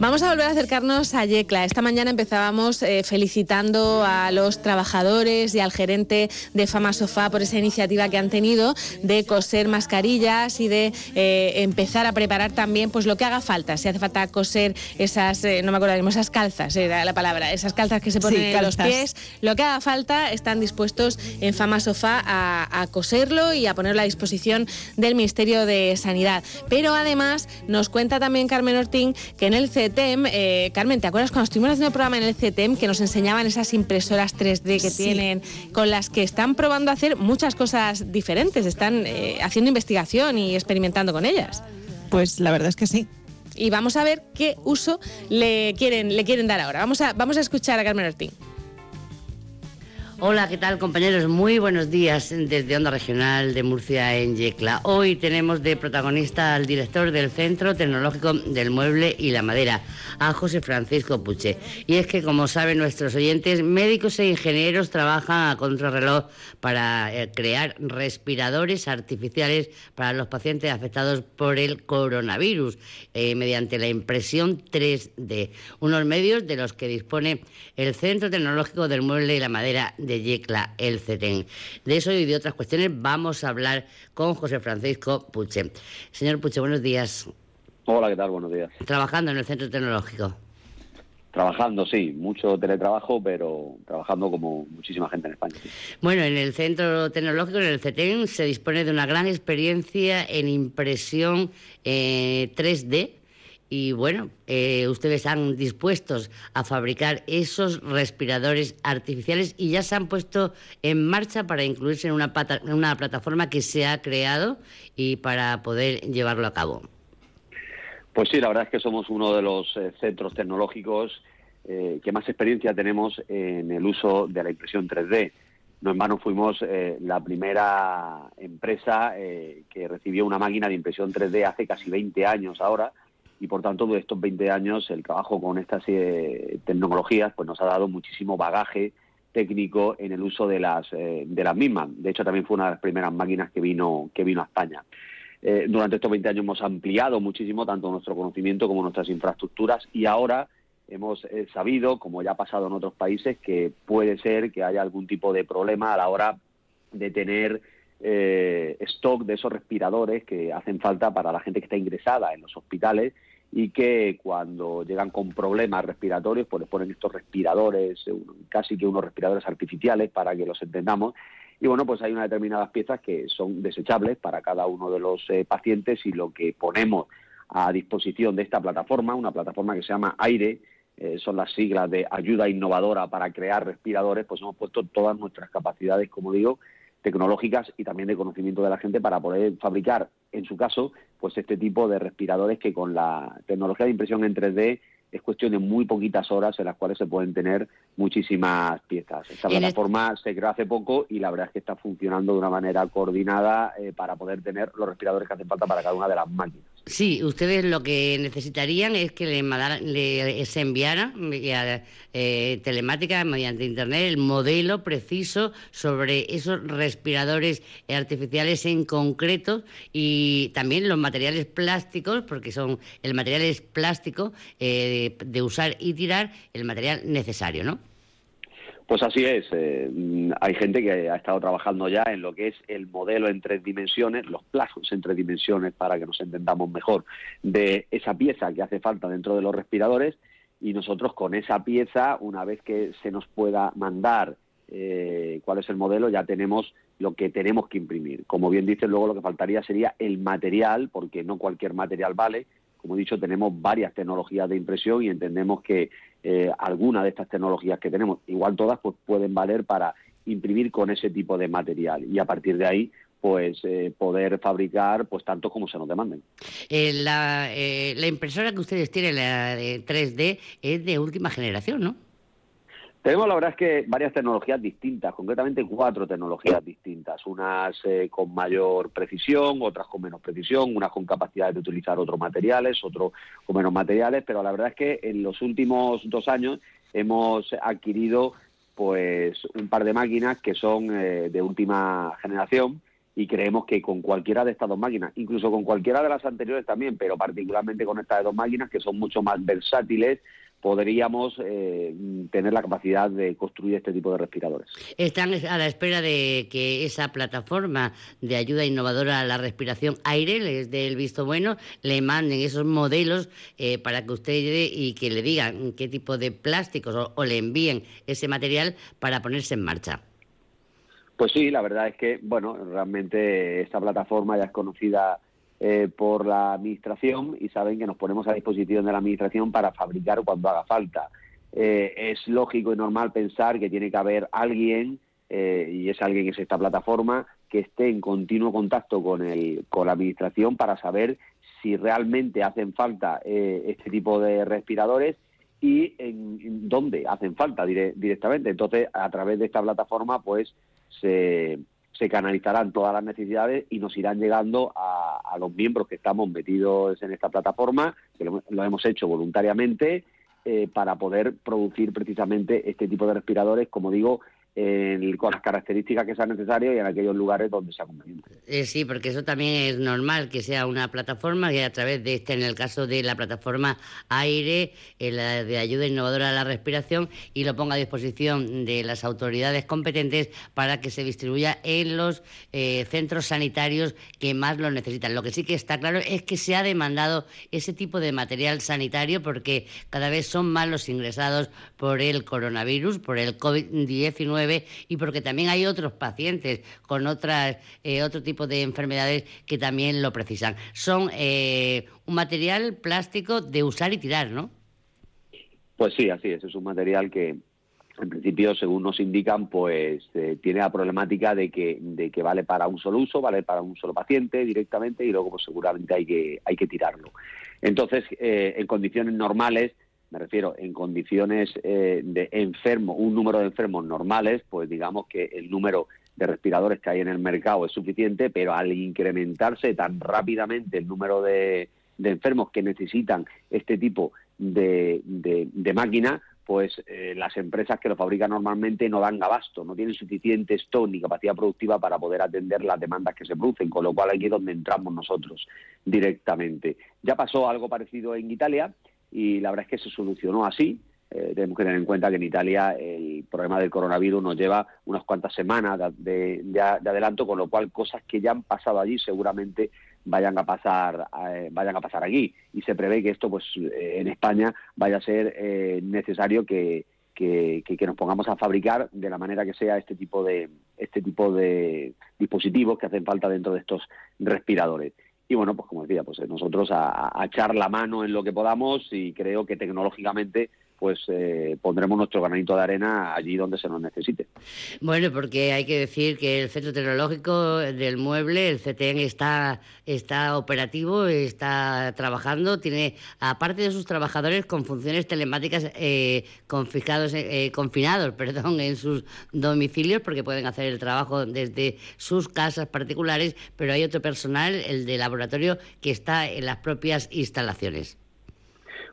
Vamos a volver a acercarnos a Yecla. Esta mañana empezábamos eh, felicitando a los trabajadores y al gerente de Fama Sofá por esa iniciativa que han tenido de coser mascarillas y de eh, empezar a preparar también pues lo que haga falta. Si hace falta coser esas, eh, no me acuerdo, esas calzas, era la palabra, esas calzas que se ponen en los pies, lo que haga falta, están dispuestos en Fama Sofá a, a coserlo y a ponerlo a disposición del Ministerio de Sanidad. Pero además nos cuenta también Carmen Ortín que en el Eh, Carmen, ¿te acuerdas cuando estuvimos haciendo el programa en el CETEM que nos enseñaban esas impresoras 3D que tienen, con las que están probando a hacer muchas cosas diferentes, están eh, haciendo investigación y experimentando con ellas? Pues la verdad es que sí. Y vamos a ver qué uso le quieren, le quieren dar ahora. Vamos a, vamos a escuchar a Carmen Ortín. Hola, ¿qué tal compañeros? Muy buenos días desde Onda Regional de Murcia en Yecla. Hoy tenemos de protagonista al director del Centro Tecnológico del Mueble y la Madera, a José Francisco Puche. Y es que, como saben nuestros oyentes, médicos e ingenieros trabajan a contrarreloj para eh, crear respiradores artificiales para los pacientes afectados por el coronavirus eh, mediante la impresión 3D, unos medios de los que dispone el Centro Tecnológico del Mueble y la Madera de Yecla, el CETEN. De eso y de otras cuestiones vamos a hablar con José Francisco Puche. Señor Puche, buenos días. Hola, ¿qué tal? Buenos días. Trabajando en el Centro Tecnológico. Trabajando, sí, mucho teletrabajo, pero trabajando como muchísima gente en España. Bueno, en el Centro Tecnológico, en el CETEN, se dispone de una gran experiencia en impresión eh, 3D y bueno, eh, ustedes están dispuestos a fabricar esos respiradores artificiales y ya se han puesto en marcha para incluirse en una, plataforma que se ha creado y para poder llevarlo a cabo. Pues sí, la verdad es que somos uno de los eh, centros tecnológicos eh, que más experiencia tenemos en el uso de la impresión 3D. No en vano fuimos eh, la primera empresa que recibió una máquina de impresión 3D hace casi 20 años ahora y por tanto de estos 20 años el trabajo con estas tecnologías pues nos ha dado muchísimo bagaje técnico en el uso de las eh, de las mismas. De hecho también fue una de las primeras máquinas que vino que vino a España. Eh, durante estos 20 años hemos ampliado muchísimo tanto nuestro conocimiento como nuestras infraestructuras y ahora hemos eh, sabido, como ya ha pasado en otros países, que puede ser que haya algún tipo de problema a la hora de tener eh, stock de esos respiradores que hacen falta para la gente que está ingresada en los hospitales y que cuando llegan con problemas respiratorios, pues les ponen estos respiradores, eh, casi que unos respiradores artificiales para que los entendamos. Y bueno, pues hay unas determinadas piezas que son desechables para cada uno de los eh, pacientes y lo que ponemos a disposición de esta plataforma, una plataforma que se llama AIRE, eh, son las siglas de ayuda innovadora para crear respiradores, pues hemos puesto todas nuestras capacidades, como digo, tecnológicas y también de conocimiento de la gente para poder fabricar, en su caso, pues este tipo de respiradores que con la tecnología de impresión en 3D es cuestión de muy poquitas horas en las cuales se pueden tener muchísimas piezas. Esta plataforma se creó hace poco y la verdad es que está funcionando de una manera coordinada eh, para poder tener los respiradores que hacen falta para cada una de las máquinas. Sí, ustedes lo que necesitarían es que le, mandaran, le se enviara eh, telemática mediante internet el modelo preciso sobre esos respiradores artificiales en concreto y también los materiales plásticos, porque son el material es plástico eh, de usar y tirar el material necesario, ¿no? Pues así es. Eh, hay gente que ha estado trabajando ya en lo que es el modelo en tres dimensiones, los plazos en tres dimensiones para que nos entendamos mejor de esa pieza que hace falta dentro de los respiradores y nosotros con esa pieza, una vez que se nos pueda mandar eh, cuál es el modelo, ya tenemos lo que tenemos que imprimir. Como bien dices, luego lo que faltaría sería el material, porque no cualquier material vale. Como he dicho, tenemos varias tecnologías de impresión y entendemos que eh, algunas de estas tecnologías que tenemos, igual todas, pues pueden valer para imprimir con ese tipo de material y a partir de ahí pues eh, poder fabricar pues tanto como se nos demanden. Eh, la, eh, la impresora que ustedes tienen, la de 3D, es de última generación, ¿no? Tenemos la verdad es que varias tecnologías distintas, concretamente cuatro tecnologías distintas, unas eh, con mayor precisión, otras con menos precisión, unas con capacidad de utilizar otros materiales, otros con menos materiales, pero la verdad es que en los últimos dos años hemos adquirido pues un par de máquinas que son eh, de última generación y creemos que con cualquiera de estas dos máquinas, incluso con cualquiera de las anteriores también, pero particularmente con estas dos máquinas que son mucho más versátiles, podríamos eh, tener la capacidad de construir este tipo de respiradores. Están a la espera de que esa plataforma de ayuda innovadora a la respiración aire les dé el visto bueno, le manden esos modelos eh, para que usted y que le digan qué tipo de plásticos o le envíen ese material para ponerse en marcha. Pues sí, la verdad es que, bueno, realmente esta plataforma ya es conocida eh, por la Administración y saben que nos ponemos a disposición de la Administración para fabricar cuando haga falta. Eh, es lógico y normal pensar que tiene que haber alguien, eh, y es alguien que es esta plataforma, que esté en continuo contacto con, el, con la Administración para saber si realmente hacen falta este tipo de respiradores y en, dónde hacen falta directamente. Entonces, a través de esta plataforma, pues se, canalizarán todas las necesidades y nos irán llegando a, los miembros que estamos metidos en esta plataforma, que lo, hemos hecho voluntariamente, eh, para poder producir precisamente este tipo de respiradores, como digo, con las características que sean necesarias y en aquellos lugares donde sea conveniente. Eh, sí, porque eso también es normal que sea una plataforma que a través de este, en el caso de la plataforma Aire, eh, de ayuda innovadora a la respiración, y lo ponga a disposición de las autoridades competentes para que se distribuya en los eh, centros sanitarios que más lo necesitan. Lo que sí que está claro es que se ha demandado ese tipo de material sanitario porque cada vez son más los ingresados por el coronavirus, por el COVID-19 y porque también hay otros pacientes con otras, eh, otro tipo de enfermedades que también lo precisan. Son eh, un material plástico de usar y tirar, ¿no? Pues sí, así es. Es un material que, en principio, según nos indican, pues eh, tiene la problemática de que, de que vale para un solo uso, vale para un solo paciente directamente y luego pues, seguramente hay que, hay que tirarlo. Entonces, en condiciones normales, me refiero en condiciones eh, de enfermo, un número de enfermos normales, pues digamos que el número de respiradores que hay en el mercado es suficiente, pero al incrementarse tan rápidamente el número de, enfermos que necesitan este tipo de, de, máquina, pues eh, las empresas que lo fabrican normalmente no dan abasto, no tienen suficiente stock ni capacidad productiva para poder atender las demandas que se producen, con lo cual aquí es donde entramos nosotros directamente. Ya pasó algo parecido en Italia, y la verdad es que se solucionó así. Eh, tenemos que tener en cuenta que en Italia el problema del coronavirus nos lleva unas cuantas semanas de, adelanto, con lo cual cosas que ya han pasado allí seguramente vayan a pasar eh, vayan a pasar aquí y se prevé que esto pues eh, en España vaya a ser necesario que, que, que, nos pongamos a fabricar de la manera que sea este tipo de este tipo de dispositivos que hacen falta dentro de estos respiradores y bueno, pues como decía, pues nosotros a, echar la mano en lo que podamos y creo que tecnológicamente pues eh, pondremos nuestro granito de arena allí donde se nos necesite. Bueno, porque hay que decir que el Centro Tecnológico del Mueble, el CTN, está, está operativo, está trabajando, tiene, aparte de sus trabajadores con funciones telemáticas eh, eh, confinados perdón, en sus domicilios, porque pueden hacer el trabajo desde sus casas particulares, pero hay otro personal, el de laboratorio, que está en las propias instalaciones.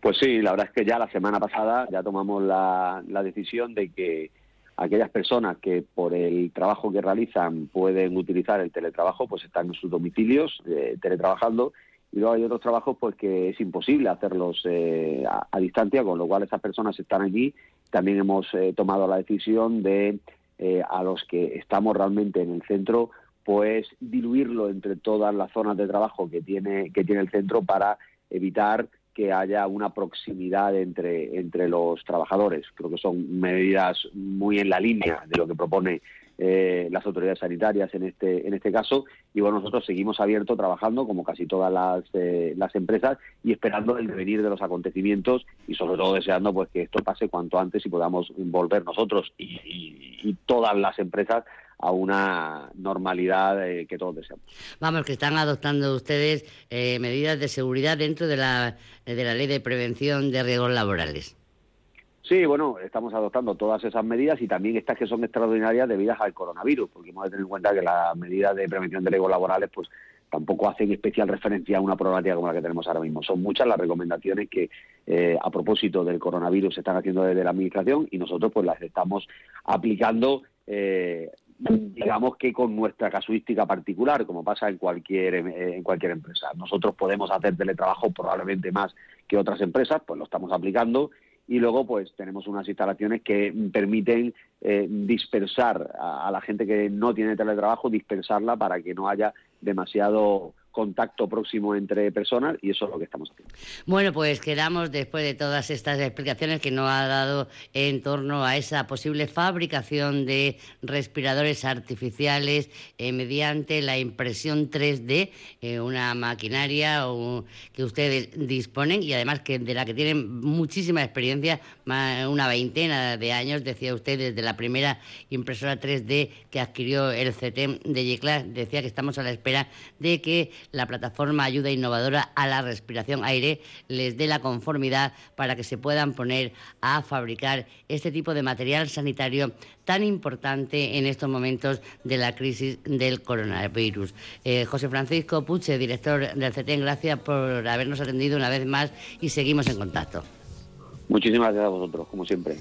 Pues sí, la verdad es que ya la semana pasada ya tomamos la, decisión de que aquellas personas que por el trabajo que realizan pueden utilizar el teletrabajo, pues están en sus domicilios eh, teletrabajando y luego hay otros trabajos pues que es imposible hacerlos eh, a, distancia, con lo cual esas personas están allí. También hemos eh, tomado la decisión de a los que estamos realmente en el centro, pues diluirlo entre todas las zonas de trabajo que tiene que tiene el centro para evitar que haya una proximidad entre, entre los trabajadores. Creo que son medidas muy en la línea de lo que propone eh, las autoridades sanitarias en este, en este caso. Y bueno, nosotros seguimos abiertos trabajando como casi todas las, eh, las empresas y esperando el devenir de los acontecimientos y sobre todo deseando pues que esto pase cuanto antes y podamos volver nosotros y todas las empresas a una normalidad eh, que todos deseamos. Vamos, que están adoptando ustedes eh, medidas de seguridad dentro de la, de la ley de prevención de riesgos laborales. Sí, bueno, estamos adoptando todas esas medidas y también estas que son extraordinarias debidas al coronavirus, porque hemos de tener en cuenta que las medidas de prevención de riesgos laborales, pues tampoco hacen especial referencia a una problemática como la que tenemos ahora mismo. Son muchas las recomendaciones que eh, a propósito del coronavirus se están haciendo desde la Administración y nosotros pues las estamos aplicando eh, digamos que con nuestra casuística particular, como pasa en cualquier en cualquier empresa. Nosotros podemos hacer teletrabajo probablemente más que otras empresas, pues lo estamos aplicando y luego pues tenemos unas instalaciones que permiten eh, dispersar a, la gente que no tiene teletrabajo, dispersarla para que no haya demasiado contacto próximo entre personas y eso es lo que estamos haciendo. Bueno, pues quedamos después de todas estas explicaciones que nos ha dado en torno a esa posible fabricación de respiradores artificiales eh, mediante la impresión 3D, eh, una maquinaria que ustedes disponen y además que de la que tienen muchísima experiencia, una veintena de años, decía usted, desde la primera impresora 3D que adquirió el CTM de Yecla, decía que estamos a la espera de que la plataforma Ayuda Innovadora a la Respiración Aire les dé la conformidad para que se puedan poner a fabricar este tipo de material sanitario tan importante en estos momentos de la crisis del coronavirus. Eh, José Francisco Puche, director del CETEN, gracias por habernos atendido una vez más y seguimos en contacto. Muchísimas gracias a vosotros, como siempre.